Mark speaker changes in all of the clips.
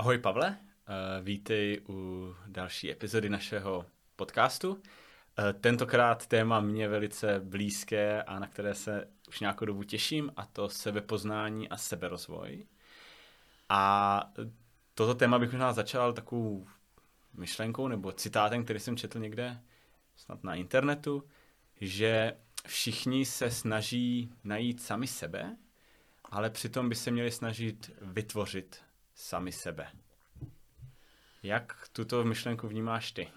Speaker 1: Ahoj Pavle, uh, vítej u další epizody našeho podcastu. Uh, tentokrát téma mě velice blízké a na které se už nějakou dobu těším, a to sebepoznání a seberozvoj. A toto téma bych možná začal takovou myšlenkou nebo citátem, který jsem četl někde snad na internetu, že všichni se snaží najít sami sebe, ale přitom by se měli snažit vytvořit sami sebe. Jak tuto myšlenku vnímáš ty?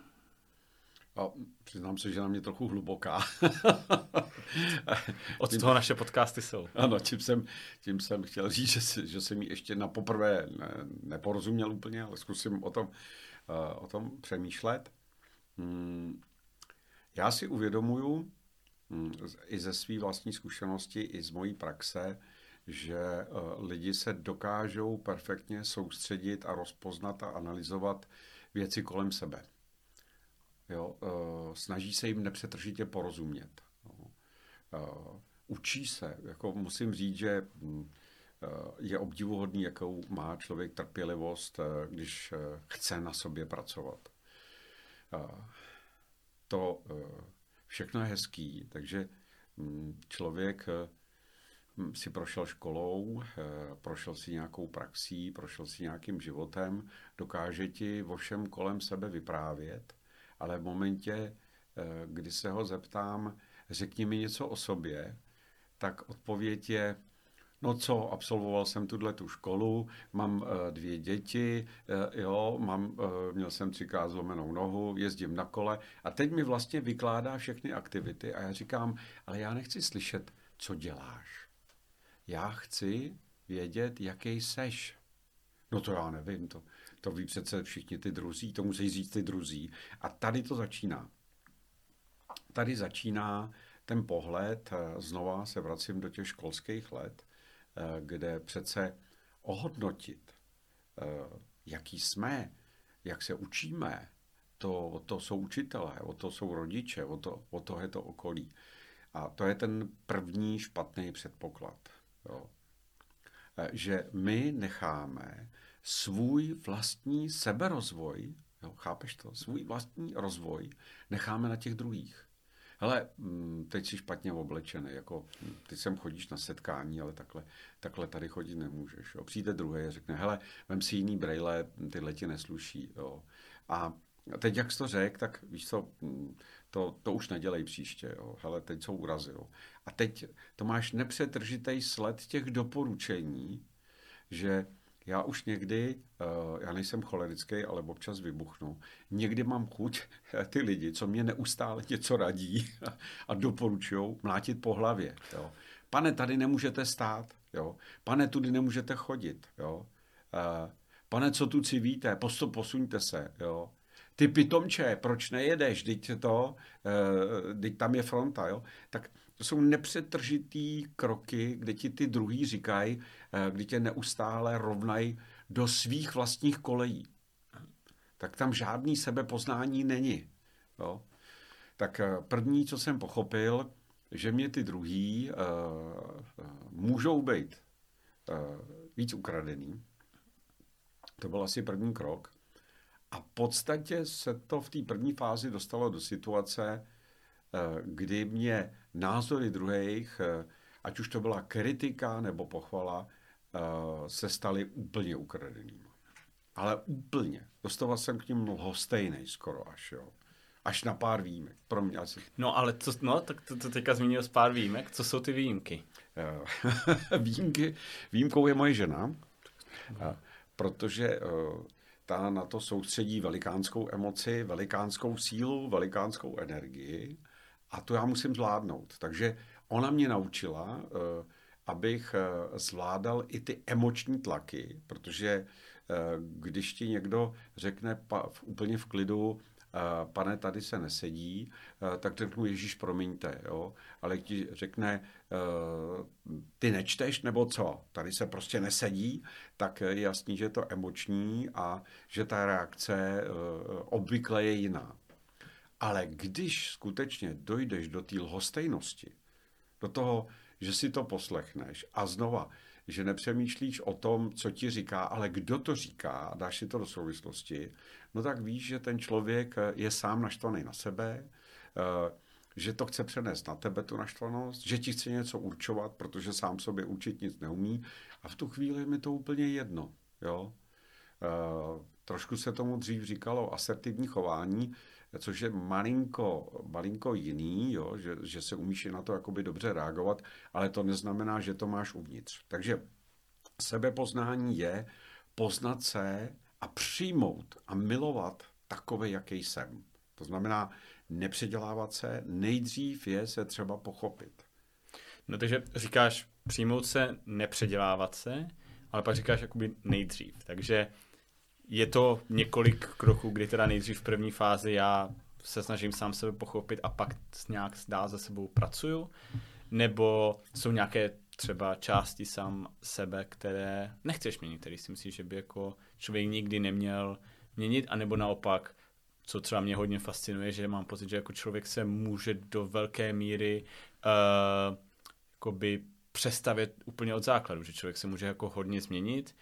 Speaker 2: A přiznám se, že na mě trochu hluboká.
Speaker 1: Od toho naše podcasty jsou.
Speaker 2: Ano, tím jsem, tím jsem chtěl říct, že, že jsem ji ještě na poprvé ne, neporozuměl úplně, ale zkusím o tom, uh, o tom přemýšlet. Hmm, já si uvědomuju hmm, i ze své vlastní zkušenosti, i z mojí praxe, že eh, lidi se dokážou perfektně soustředit a rozpoznat a analyzovat věci kolem sebe. Jo, eh, snaží se jim nepřetržitě porozumět. Jo. Eh, učí se. Jako musím říct, že hm, je obdivuhodný, jakou má člověk trpělivost, když chce na sobě pracovat. To všechno je hezký, takže hm, člověk si prošel školou, eh, prošel si nějakou praxí, prošel si nějakým životem, dokáže ti o všem kolem sebe vyprávět, ale v momentě, eh, kdy se ho zeptám, řekni mi něco o sobě, tak odpověď je, no co, absolvoval jsem tuhle tu školu, mám eh, dvě děti, jo, mám, měl jsem třikrát zlomenou nohu, jezdím na kole a teď mi vlastně vykládá všechny aktivity. A já říkám, ale já nechci slyšet, co děláš já chci vědět, jaký seš. No to já nevím, to, to ví přece všichni ty druzí, to musí říct ty druzí. A tady to začíná. Tady začíná ten pohled, eh, znova se vracím do těch školských let, eh, kde přece ohodnotit, eh, jaký jsme, jak se učíme, to, to jsou učitelé, o to jsou rodiče, o to, o to je to okolí. A to je ten první špatný předpoklad. Jo. Eh, že my necháme svůj vlastní seberozvoj, jo, chápeš to, svůj vlastní rozvoj necháme na těch druhých. Hele, mm, teď jsi špatně oblečený, jako hm, ty sem chodíš na setkání, ale takhle, takhle tady chodit nemůžeš. Jo. Přijde druhý a řekne, hele, vem si jiný brejle, tyhle ti nesluší. Jo. A teď, jak jsi to řekl, tak víš co, hm, to, to už nedělej příště, jo. hele, teď jsou urazy. Jo. A teď to máš nepřetržitý sled těch doporučení, že já už někdy, eh, já nejsem cholerický, ale občas vybuchnu, někdy mám chuť ty lidi, co mě neustále něco radí a doporučují, mlátit po hlavě. Jo. Pane, tady nemůžete stát. Jo. Pane, tudy nemůžete chodit. Jo. Eh, pane, co tu si víte, posuňte se. Jo ty pitomče, proč nejedeš, teď to, teď tam je fronta, jo? Tak to jsou nepřetržitý kroky, kde ti ty druhý říkají, uh, kdy tě neustále rovnají do svých vlastních kolejí. Tak tam žádný sebepoznání není. Jo? Tak uh, první, co jsem pochopil, že mě ty druhý uh, uh, můžou být uh, víc ukradený. To byl asi první krok. A v podstatě se to v té první fázi dostalo do situace, eh, kdy mě názory druhých, eh, ať už to byla kritika nebo pochvala, eh, se staly úplně ukradenými. Ale úplně. Dostal jsem k ním lhostejnej skoro až, jo. Až na pár výjimek. Pro mě asi.
Speaker 1: No ale co, no, tak to, to teďka zmínil z pár výjimek. Co jsou ty výjimky?
Speaker 2: výjimky, výjimkou je moje žena, protože ta na to soustředí velikánskou emoci, velikánskou sílu, velikánskou energii a to já musím zvládnout. Takže ona mě naučila, eh, abych eh, zvládal i ty emoční tlaky, protože eh, když ti někdo řekne úplně v klidu, pane, tady se nesedí, tak řeknu, Ježíš, promiňte, jo? ale ti řekne, ty nečteš nebo co, tady se prostě nesedí, tak je jasný, že je to emoční a že ta reakce obvykle je jiná. Ale když skutečně dojdeš do té lhostejnosti, do toho, že si to poslechneš a znova, že nepřemýšlíš o tom, co ti říká, ale kdo to říká, dáš si to do souvislosti, no tak víš, že ten člověk je sám naštvaný na sebe, eh, že to chce přenést na tebe, tu naštvanost, že ti chce něco určovat, protože sám sobě učit nic neumí a v tu chvíli mi to úplně jedno. Jo? Trošku se tomu dřív říkalo asertivní chování, což je malinko, malinko jiný, jo? Že, že se umíš na to jakoby dobře reagovat, ale to neznamená, že to máš uvnitř. Takže sebepoznání je poznat se a přijmout a milovat takové, jaký jsem. To znamená nepředělávat se, nejdřív je se třeba pochopit.
Speaker 1: No takže říkáš přijmout se, nepředělávat se, ale pak říkáš jakoby nejdřív. Takže je to několik kroků, kdy teda nejdřív v první fázi já se snažím sám sebe pochopit a pak nějak dál za sebou pracuju, nebo jsou nějaké třeba části sám sebe, které nechceš měnit, který si myslíš, že by jako člověk nikdy neměl měnit, anebo naopak, co třeba mě hodně fascinuje, že mám pocit, že jako člověk se může do velké míry uh, jakoby přestavět úplně od základu, že člověk se může jako hodně změnit,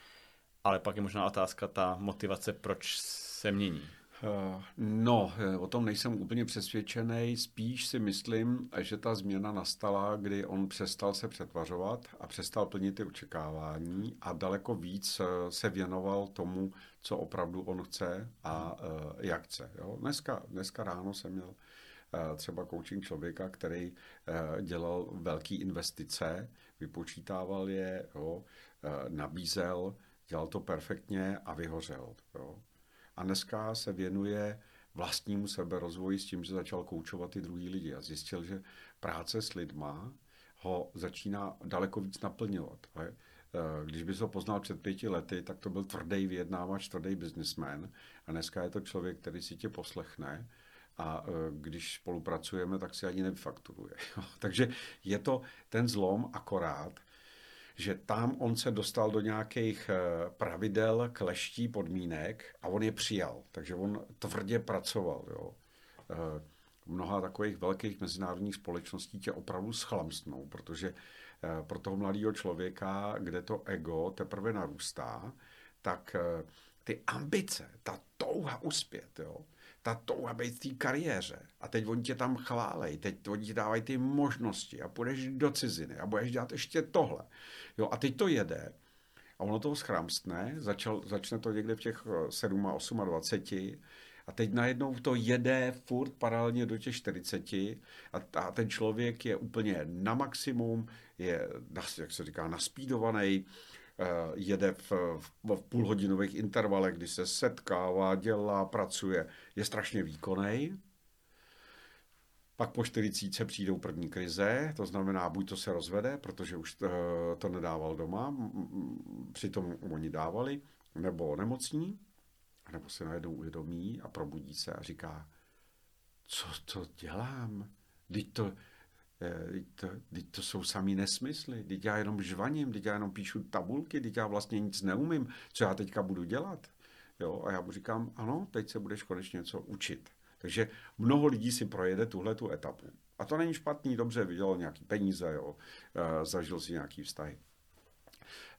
Speaker 1: ale pak je možná otázka ta motivace, proč se mění.
Speaker 2: Eh, no, eh, o tom nejsem úplně přesvědčený. Spíš si myslím, že ta změna nastala, kdy on přestal se přetvařovat a přestal plnit ty očekávání a daleko víc eh, se věnoval tomu, co opravdu on chce a jak chce. Jo? Dneska, dneska ráno jsem měl třeba coaching člověka, který dělal velké investice, vypočítával je, jo, nabízel, dělal to perfektně a vyhořel. Jo. A dneska se věnuje vlastnímu seberozvoji s tím, že začal koučovat ty druhý lidi a zjistil, že práce s lidma ho začíná daleko víc naplňovat. Eh, když bys ho poznal před pěti lety, tak to byl tvrdý vyjednávač, tvrdý businessman a dneska je to člověk, který si tě poslechne a eh, když spolupracujeme, tak si ani nevyfakturuje. Takže je to ten zlom akorát, že tam on se dostal do nějakých eh, pravidel, kleští, podmínek a on je přijal. Takže on tvrdě pracoval. Jo. Eh, mnoha takových velkých mezinárodních společností tě opravdu schlamstnou, protože eh, pro toho mladého člověka, kde to ego teprve narůstá, tak ty ambice, ta touha uspět, jo, ta touha být v té kariéře. A teď oni tě tam chválej, teď oni ti dávají ty možnosti a půjdeš do ciziny a budeš dělat ještě tohle. Jo, a teď to jede. A ono toho schramstne, začal, začne to někde v těch 7 a 8 a 20 a teď najednou to jede furt paralelně do těch 40 a, a ten člověk je úplně na maximum, je, jak se říká, naspídovaný, eh, jede v, v, v půlhodinových intervalech, kdy se setkává, dělá, pracuje, je strašně výkonný, pak po 40 přijdou první krize, to znamená, buď to se rozvede, protože už to, eh, to nedával doma, přitom oni dávali, nebo nemocní, nebo se najednou uvědomí a probudí se a říká, co to dělám? Teď to, eh, to, teď to jsou samý nesmysly, teď já jenom žvaním, teď já jenom píšu tabulky, teď já vlastně nic neumím, co já teďka budu dělat? Jo, a já mu říkám, ano, teď se budeš konečně něco učit. Takže mnoho lidí si projede tuhle tu etapu. A to není špatný, dobře, vydělal nějaký peníze, jo, eh, zažil si nějaký vztahy.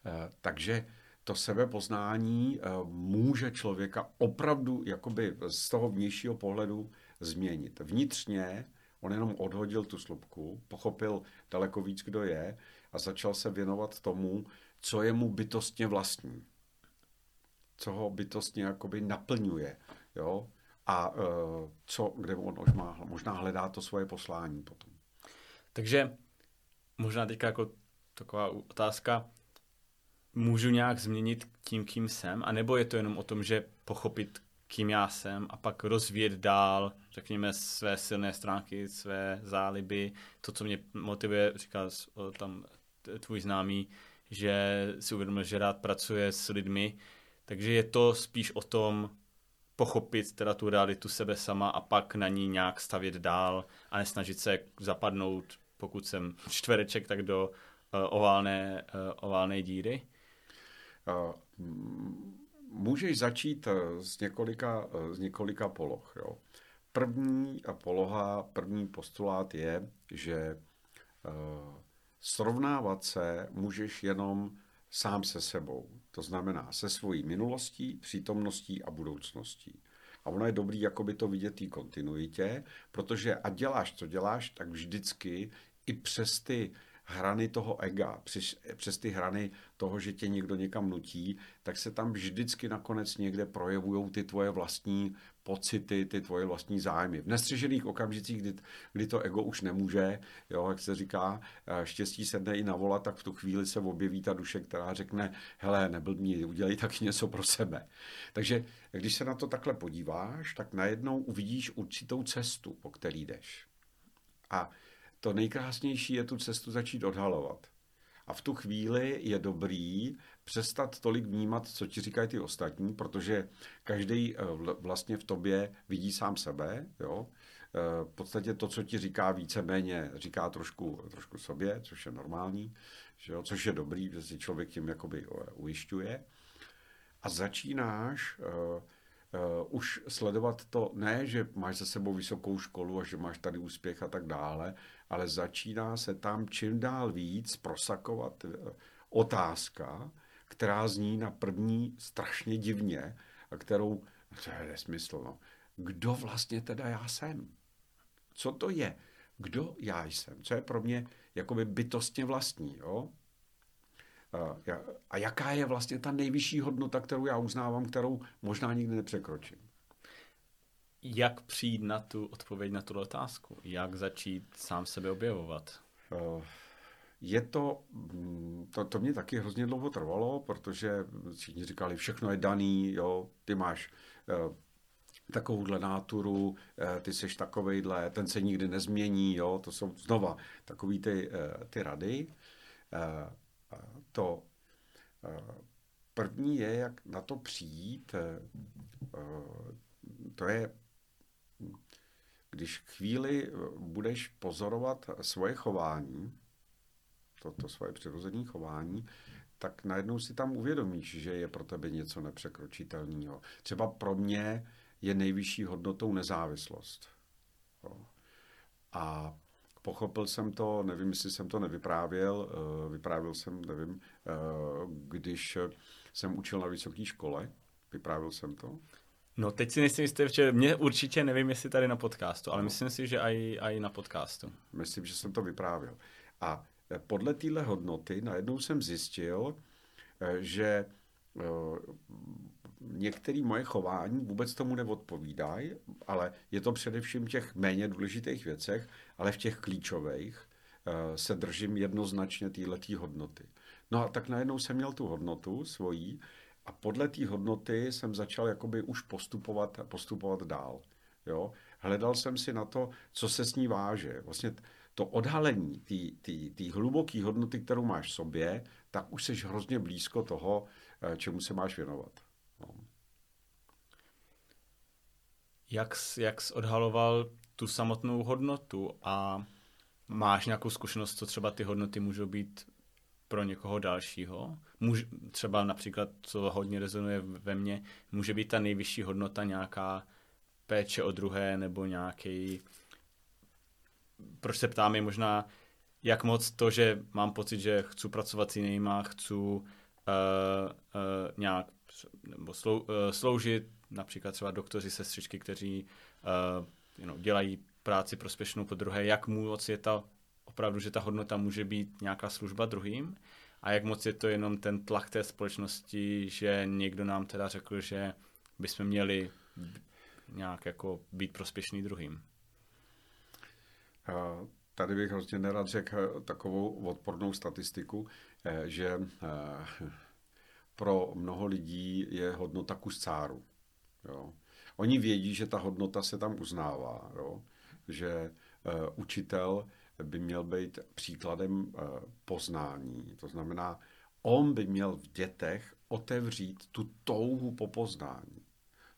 Speaker 2: Eh, takže to sebepoznání eh, může člověka opravdu jakoby z toho vnějšího pohledu změnit. Vnitřně on jenom odhodil tu slupku, pochopil daleko víc, kdo je a začal se věnovat tomu, co je mu bytostně vlastní. Co ho bytostně jakoby naplňuje. Jo? a uh, co, kde on možná, možná hledá to svoje poslání potom.
Speaker 1: Takže možná teďka jako taková otázka, můžu nějak změnit tím, kým jsem, anebo je to jenom o tom, že pochopit, kým já jsem a pak rozvíjet dál, řekněme, své silné stránky, své záliby, to, co mě motivuje, říká tam tvůj známý, že si uvědomil, že rád pracuje s lidmi, takže je to spíš o tom pochopit teda tu realitu sebe sama a pak na ní nějak stavět dál a nesnažit se zapadnout, pokud jsem čtvereček, tak do uh, oválné, uh, oválné díry? Uh,
Speaker 2: můžeš začít z několika, z několika poloh. Jo. První poloha, první postulát je, že uh, srovnávat se můžeš jenom sám se sebou. To znamená se svojí minulostí, přítomností a budoucností. A ono je dobrý jakoby to vidět té kontinuitě, protože a děláš, co děláš, tak vždycky i přes ty hrany toho ega, přes, přes ty hrany toho, že tě někdo někam nutí, tak se tam vždycky nakonec někde projevují ty tvoje vlastní pocity, ty tvoje vlastní zájmy. V nestřežených okamžicích, kdy, kdy to ego už nemůže, jo, jak se říká, eh, štěstí sedne i na vola, tak v tu chvíli se objeví ta duše, která řekne, hele, neblbni, udělej taky něco pro sebe. Takže když se na to takhle podíváš, tak najednou uvidíš určitou cestu, po který jdeš. A to nejkrásnější je tu cestu začít odhalovat. A v tu chvíli je dobrý přestat tolik vnímat, co ti říkají ty ostatní, protože každý eh, vlastně v tobě vidí sám sebe, jo. Eh, v podstatě to, co ti říká víceméně, říká trošku, trošku sobě, což je normální, že jo? což je dobrý, že si člověk tím jakoby eh, ujišťuje. A začínáš uh, už sledovat to, ne, že máš za sebou vysokou školu a že máš tady úspěch a tak dále, ale začíná se tam čím dál víc prosakovat uh, otázka, která zní na první strašně divně a kterou, to je nesmysl, no. Kdo vlastně teda já jsem? Co to je? Kdo já jsem? Co je pro mě jakoby bytostně vlastní, jo? A jaká je vlastně ta nejvyšší hodnota, kterou já uznávám, kterou možná nikdy nepřekročím?
Speaker 1: Jak přijít na tu odpověď na tu otázku? Jak začít sám sebe objevovat? Uh,
Speaker 2: je to, mm, to, to mě taky hrozně dlouho trvalo, protože všichni říkali, všechno je daný, jo, ty máš uh, takovouhle náturu, uh, ty seš takovejhle, ten se nikdy nezmění, jo, to jsou znova takový ty, ty rady. To první je, jak na to přijít, to je, když chvíli budeš pozorovat svoje chování, to, to svoje přirozené chování, tak najednou si tam uvědomíš, že je pro tebe něco nepřekročitelného. Třeba pro mě je nejvyšší hodnotou nezávislost. A pochopil jsem to, nevím, jestli jsem to nevyprávěl, eh, vyprávěl jsem, nevím, eh, když jsem učil na vysoké škole, vyprávěl jsem to.
Speaker 1: No teď si nejsem jistý, že mě určitě nevím, jestli tady na podcastu, ale no. myslím si, že i, i na podcastu.
Speaker 2: Myslím, že jsem to vyprávěl. A podle téhle hodnoty najednou jsem zjistil, eh, že eh, některé moje chování vůbec tomu neodpovídají, ale je to především v těch méně důležitých věcech, ale v těch klíčových se držím jednoznačně této hodnoty. No a tak najednou jsem měl tu hodnotu svojí a podle té hodnoty jsem začal jakoby už postupovat, postupovat dál. Jo? Hledal jsem si na to, co se s ní váže. Vlastně to odhalení té hluboké hodnoty, kterou máš v sobě, tak už jsi hrozně blízko toho, eh, čemu se máš věnovat. No.
Speaker 1: Jak, jak jsi odhaloval tu samotnou hodnotu a máš nějakou zkušenost, co třeba ty hodnoty můžou být pro někoho dalšího? Můž, třeba například, co hodně rezonuje ve mně, může být ta nejvyšší hodnota nějaká péče o druhé nebo nějaký proč se ptám, je možná, jak moc to, že mám pocit, že chci pracovat s jinýma, chci uh, uh, nějak nebo slou, uh, sloužit, například třeba doktoři, sestřičky, kteří uh, you know, dělají práci prospěšnou po druhé, jak moc je ta opravdu, že ta hodnota může být nějaká služba druhým a jak moc je to jenom ten tlak té společnosti, že někdo nám teda řekl, že bychom měli nějak jako být prospěšný druhým.
Speaker 2: Tady bych hrozně nerad řekl takovou odpornou statistiku, eh, že eh, pro mnoho lidí je hodnota kus cáru. Jo. Oni vědí, že ta hodnota se tam uznává, jo. že uh, učitel by měl být příkladem uh, poznání. To znamená, on by měl v dětech otevřít tu touhu po poznání,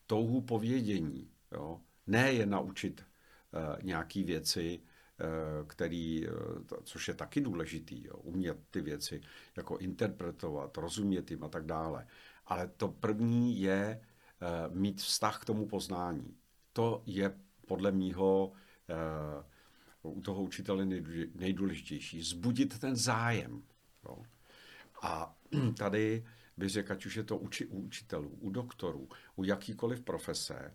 Speaker 2: touhu po vědění. Jo. Ne je naučit uh, nějaký věci, Eh, který, eh, což je taky důležitý, jo, umět ty věci jako interpretovat, rozumět jim a tak dále. Ale to první je eh, mít vztah k tomu poznání. To je podle mýho u toho učitele nejdůležitější. Zbudit ten zájem. Jo. A tady bych řekl, ať už je to uči, u učitelů, u doktorů, u jakýkoliv profese,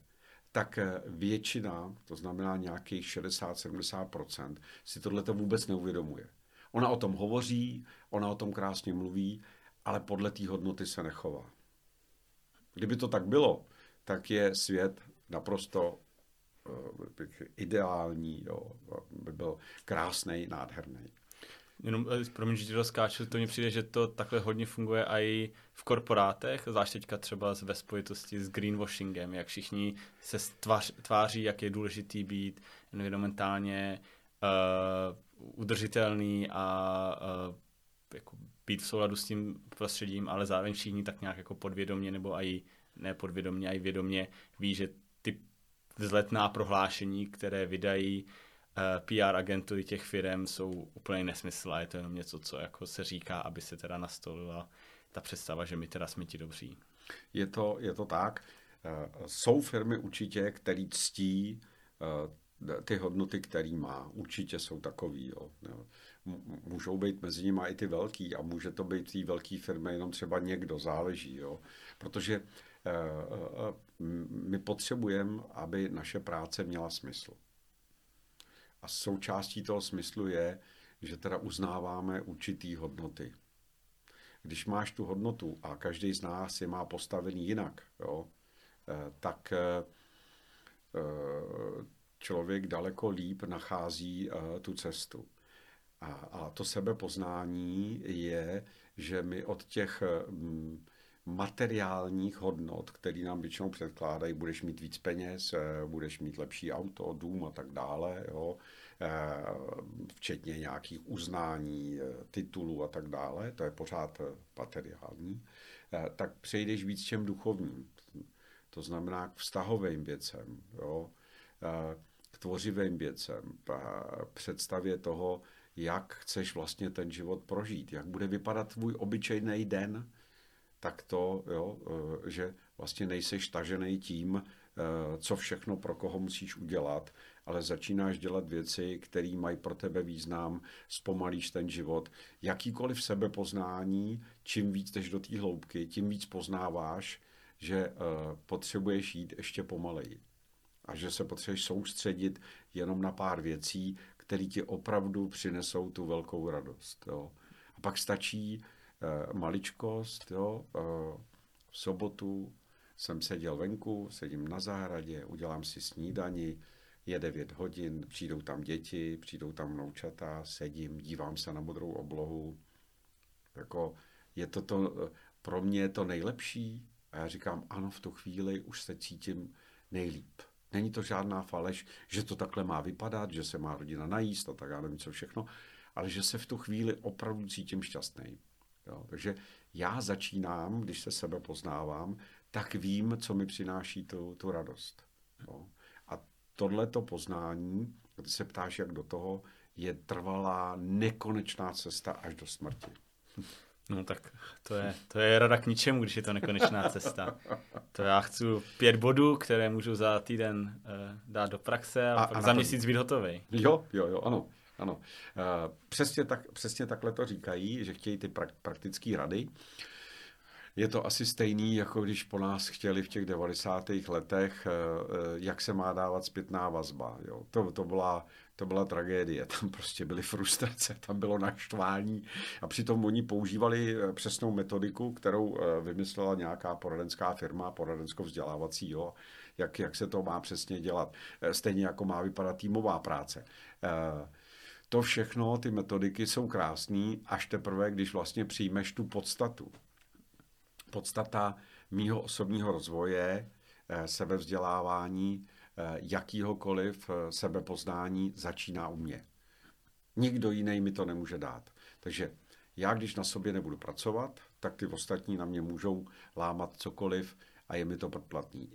Speaker 2: tak eh, většina, to znamená nějakých 60-70%, si tohle to vůbec neuvědomuje. Ona o tom hovoří, ona o tom krásně mluví, ale podle té hodnoty se nechová. Kdyby to tak bylo, tak je svět naprosto ideální, jo, by byl krásný, nádherný.
Speaker 1: Jenom, eh, promiň, že to skáču, to mi přijde, že to takhle hodně funguje i v korporátech, zvlášť teďka třeba ve spojitosti s greenwashingem, jak všichni se tvář, tváří, jak je důležitý být environmentálně uh, udržitelný a uh, jako být v souladu s tím prostředím, ale zároveň všichni tak nějak jako podvědomně nebo i ne podvědomně, i vědomně ví, že vzletná prohlášení, které vydají uh, PR agentury těch firm jsou úplně nesmysl a je to jenom něco, co jako se říká, aby se teda nastolila ta představa, že my teda jsme ti dobří.
Speaker 2: Je to, je to tak. Uh, jsou firmy určitě, které ctí uh, ty hodnoty, který má. Určitě jsou takový. Jo. Můžou být mezi nimi i ty velký a může to být té velké firmy jenom třeba někdo, záleží. Jo. Protože my potřebujeme, aby naše práce měla smysl. A součástí toho smyslu je, že teda uznáváme určitý hodnoty. Když máš tu hodnotu a každý z nás je má postavený jinak, jo, eh, tak eh, člověk daleko líp nachází eh, tu cestu. A, a to sebepoznání je, že my od těch materiálních hodnot, které nám většinou předkládají, budeš mít víc peněz, eh, budeš mít lepší auto, dům a tak dále, jo, eh, včetně nějakých uznání, eh, titulů a tak dále, to je pořád materiální, tak přejdeš víc čem duchovním. To znamená k vztahovým věcem, jo, k tvořivým věcem, představě toho, jak chceš vlastně ten život prožít, jak bude vypadat tvůj obyčejný den, tak to, jo, eh, že vlastně nejseš tažený tím, eh, co všechno pro koho musíš udělat, ale začínáš dělat věci, které mají pro tebe význam, zpomalíš ten život. Jakýkoliv sebepoznání, čím víc jdeš do té hloubky, tím víc poznáváš, že eh, potřebuješ jít ještě pomaleji. A že se potřebuješ soustředit jenom na pár věcí, které ti opravdu přinesou tu velkou radost. Jo. A pak stačí maličkost, jo, eh, v sobotu jsem seděl venku, sedím na zahradě, udělám si snídani, je 9 hodin, přijdou tam děti, přijdou tam vnoučata, sedím, dívám se na modrou oblohu. Jako je to, to eh, pro mě je to nejlepší a já říkám, ano, v tu chvíli už se cítím nejlíp. Není to žádná faleš, že to takhle má vypadat, že se má rodina najíst a tak já nevím co všechno, ale že se v tu chvíli opravdu cítím šťastný. Jo, takže já začínám, když se sebe poznávám, tak vím, co mi přináší tu, tu radost. Jo. A tohleto poznání, když se ptáš, jak do toho, je trvalá, nekonečná cesta až do smrti.
Speaker 1: No tak to je, to je rada k ničemu, když je to nekonečná cesta. To já chci pět bodů, které můžu za týden uh, dát do praxe a, a, pak a za měsíc být hotový.
Speaker 2: Jo, jo, jo, ano. Ano, eh, přesně, tak, přesně takhle to říkají, že chtějí ty praktické rady. Je to asi stejný, jako když po nás chtěli v těch 90. letech, eh, eh, jak se má dávat zpětná vazba. Jo. To, to, byla, to byla tragédie, tam prostě byly frustrace, tam bylo naštvání a přitom oni používali přesnou metodiku, kterou vymyslela nějaká poradenská firma, poradensko-vzdělávací, jo, jak, jak se to má přesně dělat. Stejně jako má vypadat týmová práce to všechno, ty metodiky jsou krásné, až teprve, když vlastně přijmeš tu podstatu. Podstata mýho osobního rozvoje, eh, sebevzdělávání, eh, jakýhokoliv eh, sebepoznání začíná u mě. Nikdo jiný mi to nemůže dát. Takže já, když na sobě nebudu pracovat, tak ty ostatní na mě můžou lámat cokoliv a je mi to podplatný.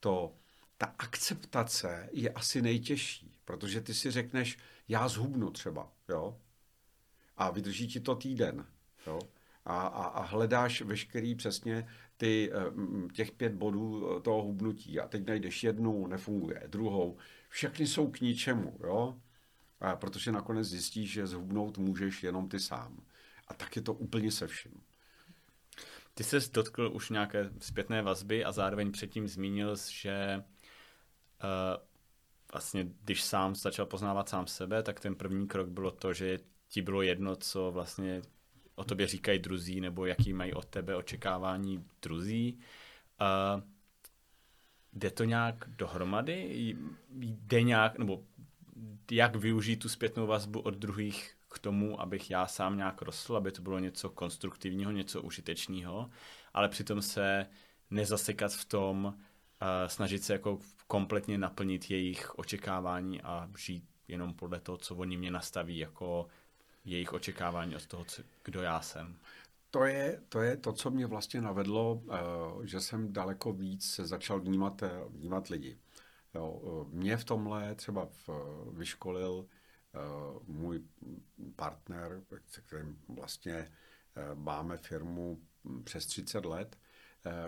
Speaker 2: To, ta akceptace je asi nejtěžší, protože ty si řekneš, já zhubnu třeba, jo, a vydrží ti to týden, jo, a, a, a hledáš veškerý přesně ty, eh, těch pět bodů toho hubnutí. A teď najdeš jednu, nefunguje, druhou, všechny jsou k ničemu, jo, a protože nakonec zjistíš, že zhubnout můžeš jenom ty sám. A tak je to úplně se vším.
Speaker 1: Ty jsi dotkl už nějaké zpětné vazby a zároveň předtím zmínil, že uh, vlastně, když sám začal poznávat sám sebe, tak ten první krok bylo to, že ti bylo jedno, co vlastně o tobě říkají druzí, nebo jaký mají od tebe očekávání druzí. Uh, jde to nějak dohromady? Jde nějak, nebo jak využít tu zpětnou vazbu od druhých k tomu, abych já sám nějak rostl, aby to bylo něco konstruktivního, něco užitečného, ale přitom se nezasekat v tom, snažit se jako kompletně naplnit jejich očekávání a žít jenom podle toho, co oni mě nastaví jako jejich očekávání od toho, co, kdo já jsem.
Speaker 2: To je, to je to, co mě vlastně navedlo, uh, že jsem daleko víc začal vnímat, uh, vnímat lidi. Jo, uh, mě v tomhle třeba vyškolil můj partner, se kterým vlastně máme firmu přes 30 let,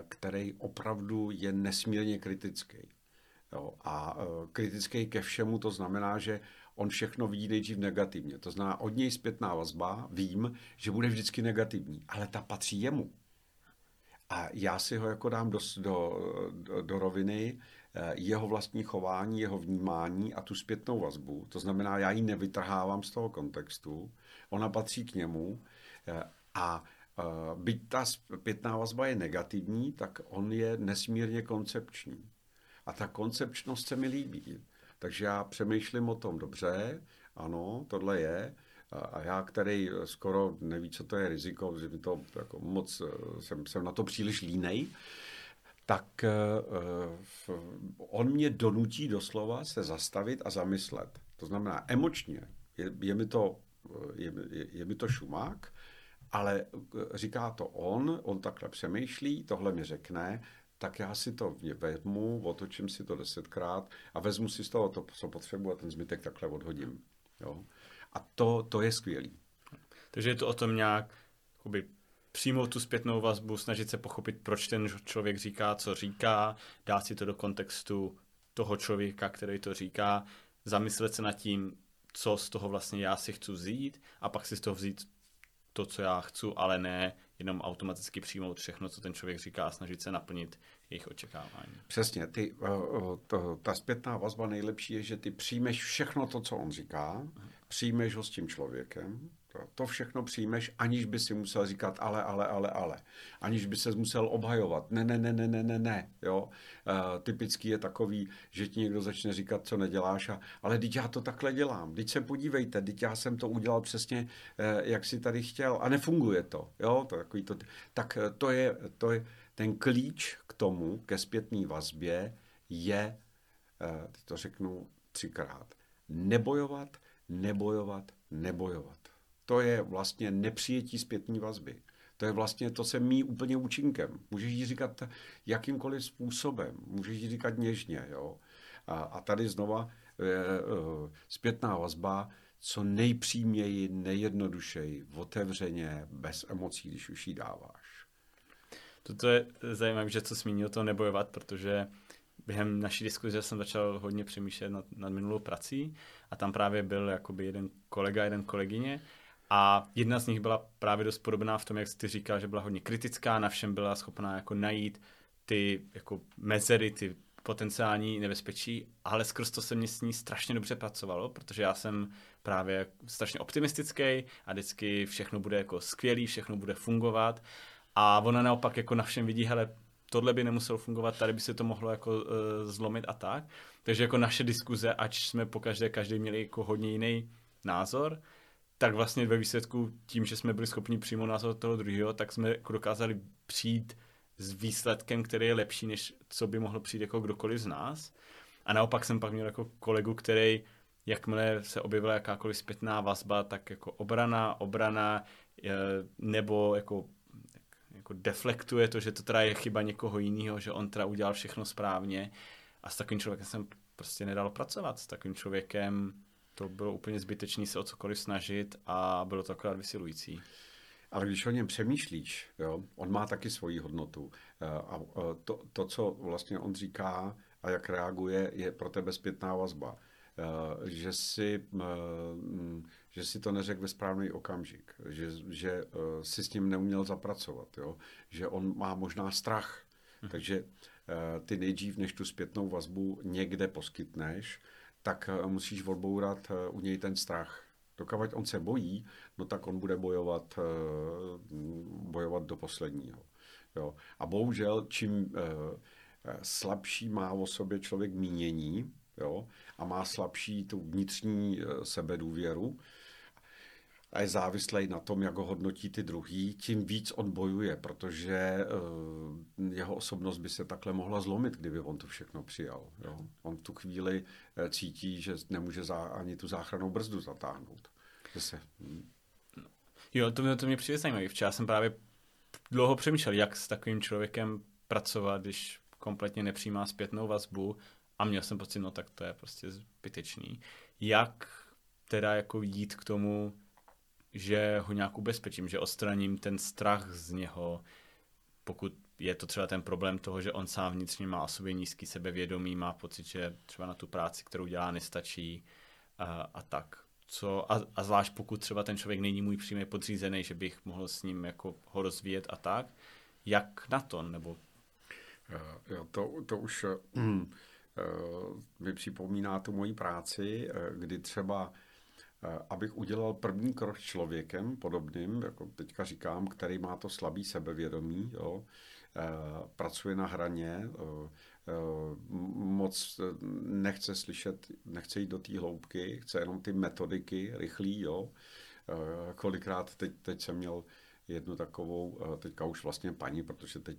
Speaker 2: který opravdu je nesmírně kritický. Jo, a kritický ke všemu to znamená, že on všechno vidí nejdřív negativně. To znamená, od něj zpětná vazba, vím, že bude vždycky negativní, ale ta patří jemu. A já si ho jako dám do, do, do, do roviny eh, jeho vlastní chování, jeho vnímání a tu zpětnou vazbu. To znamená, já ji nevytrhávám z toho kontextu, ona patří k němu eh, a byť ta zpětná vazba je negativní, tak on je nesmírně koncepční. A ta koncepčnost se mi líbí. Takže já přemýšlím o tom dobře, ano, tohle je. A já, který skoro neví, co to je riziko, že mi to jako moc, jsem, jsem na to příliš línej, tak uh, on mě donutí doslova se zastavit a zamyslet. To znamená, emočně je, je, mi, to, je, je, je mi to šumák, ale říká to on, on takhle přemýšlí, tohle mi řekne, tak já si to vezmu, otočím si to desetkrát a vezmu si z toho to, co potřebuji a ten zbytek takhle odhodím. Jo? A to, to je skvělý.
Speaker 1: Takže je to o tom nějak jakoby, přijmout tu zpětnou vazbu, snažit se pochopit, proč ten člověk říká, co říká, dát si to do kontextu toho člověka, který to říká, zamyslet se nad tím, co z toho vlastně já si chci vzít a pak si z toho vzít to, co já chci, ale ne jenom automaticky přijmout všechno, co ten člověk říká a snažit se naplnit jejich očekávání.
Speaker 2: Přesně. Ty, uh, to, ta zpětná vazba nejlepší je, že ty přijmeš všechno to, co on říká, přijmeš ho s tím člověkem, to všechno přijmeš, aniž by si musel říkat ale, ale, ale, ale. Aniž by se musel obhajovat. Ne, ne, ne, ne, ne, ne, ne. Jo? Uh, typický je takový, že ti někdo začne říkat, co neděláš, a, ale teď já to takhle dělám. Teď se podívejte, teď já jsem to udělal přesně, uh, jak si tady chtěl a nefunguje to. Jo? to, takový to tak uh, to je, to je ten klíč k tomu, ke zpětné vazbě, je, uh, to řeknu třikrát, nebojovat, nebojovat, nebojovat to je vlastně nepřijetí zpětní vazby. To je vlastně, to se mý úplně účinkem. Můžeš jí říkat jakýmkoliv způsobem, můžeš jí říkat něžně, jo. A, a tady znova e, e, zpětná vazba, co nejpříměji, nejjednodušeji, otevřeně, bez emocí, když už jí dáváš.
Speaker 1: Toto je zajímavé, že co zmínil to nebojovat, protože během naší diskuze jsem začal hodně přemýšlet nad, nad minulou prací a tam právě byl jakoby jeden kolega, jeden kolegyně a jedna z nich byla právě dost podobná v tom, jak jsi říkal, že byla hodně kritická, na všem byla schopná jako najít ty jako mezery, ty potenciální nebezpečí, ale skrz to se mě s ní strašně dobře pracovalo, protože já jsem právě strašně optimistický a vždycky všechno bude jako skvělý, všechno bude fungovat a ona naopak jako na všem vidí, hele, tohle by nemuselo fungovat, tady by se to mohlo jako uh, zlomit a tak. Takže jako naše diskuze, ať jsme po každé, každý měli jako hodně jiný názor, tak vlastně ve výsledku tím, že jsme byli schopni přijmout názor toho druhého, tak jsme dokázali přijít s výsledkem, který je lepší, než co by mohlo přijít jako kdokoliv z nás. A naopak jsem pak měl jako kolegu, který jakmile se objevila jakákoliv zpětná vazba, tak jako obrana, obrana, nebo jako, jako deflektuje to, že to teda je chyba někoho jiného, že on teda udělal všechno správně. A s takovým člověkem jsem prostě nedal pracovat. S takovým člověkem to bylo úplně zbytečné se o cokoliv snažit a bylo to akorát vysilující.
Speaker 2: Ale když o něm přemýšlíš, jo, on má taky svoji hodnotu. Eh, a to, to, co vlastně on říká a jak reaguje, je pro tebe zpětná vazba. že si, že si to neřekl ve správný okamžik, že, že si s ním neuměl zapracovat, jo? že on má možná strach. Hmm. Takže ty nejdřív, než tu zpětnou vazbu někde poskytneš, tak musíš odbourat u něj ten strach. Dokud on se bojí, no tak on bude bojovat, bojovat do posledního. Jo. A bohužel, čím slabší má o sobě člověk mínění jo, a má slabší tu vnitřní eh, sebedůvěru a je závislý na tom, jak ho hodnotí ty druhý, tím víc on bojuje, protože uh, jeho osobnost by se takhle mohla zlomit, kdyby on to všechno přijal. Jo. On v tu chvíli uh, cítí, že nemůže za, ani tu záchranou brzdu zatáhnout. Se, hm.
Speaker 1: Jo, to mě, to mě přijde zajímavé. Včera jsem právě dlouho přemýšlel, jak s takovým člověkem pracovat, když kompletně nepřijímá zpětnou vazbu a měl jsem pocit, no tak to je prostě zbytečný. Jak teda jako jít k tomu, že ho nějak ubezpečím, že odstraním ten strach z něho, pokud je to třeba ten problém toho, že on sám vnitřně má o sobě nízký sebevědomí, má pocit, že třeba na tu práci, kterou dělá, nestačí a, a tak. Co, a, a zvlášť pokud třeba ten člověk není můj přímý podřízený, že bych mohl s ním jako ho rozvíjet a tak, jak na to, nebo
Speaker 2: Eh, jo, to, to už mm, mi připomíná tu moji práci, kdy třeba abych udělal první krok člověkem podobným, jako teďka říkám, který má to slabý sebevědomí, jo, pracuje na hraně, moc nechce slyšet, nechce jít do té hloubky, chce jenom ty metodiky rychlý, jo. Kolikrát teď, teď jsem měl jednu takovou, eh, teďka už vlastně paní, protože teď,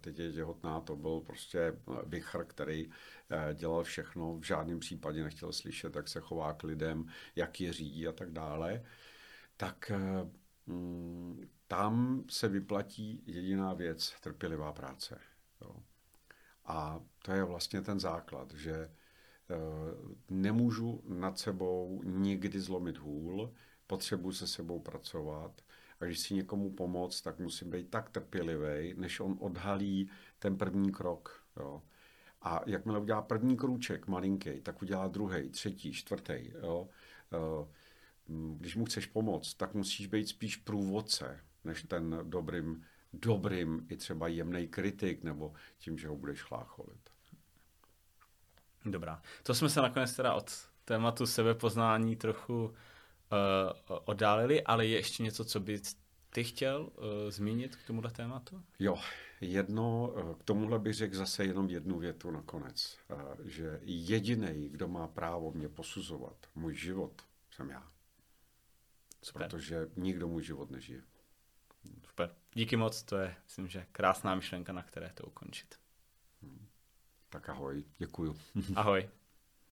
Speaker 2: teď je těhotná, to byl prostě eh, vichr, který eh, dělal všechno, v žádném případě nechtěl slyšet, jak se chová k lidem, jak je řídí a tak dále, tak mm, tam se vyplatí jediná věc, trpělivá práce. Jo. A to je vlastně ten základ, že nemůžu nad sebou nikdy zlomit hůl, potřebuji se sebou pracovat, a když si někomu pomoct, tak musím být tak trpělivý, než on odhalí ten první krok. Jo. A jakmile udělá první krůček malinký, tak udělá druhý, třetí, čtvrtý. Jo. Eh, když mu chceš pomoct, tak musíš být spíš průvodce, než ten dobrým, dobrým i třeba jemný kritik, nebo tím, že ho budeš chlácholit.
Speaker 1: Dobrá. To jsme se nakonec teda od tématu sebepoznání trochu uh, oddálili, ale je ještě něco, co by ty chtěl uh, zmínit k tomuhle tématu?
Speaker 2: Jo, jedno, uh, k tomuhle bych řekl zase jenom jednu větu nakonec, uh, že jediný, kdo má právo mě posuzovat, můj život, jsem já. Super. Protože nikdo můj život nežije.
Speaker 1: Super. Díky moc, to je, myslím, že krásná myšlenka, na které to ukončit.
Speaker 2: Hmm. Tak ahoj, děkuju.
Speaker 1: ahoj.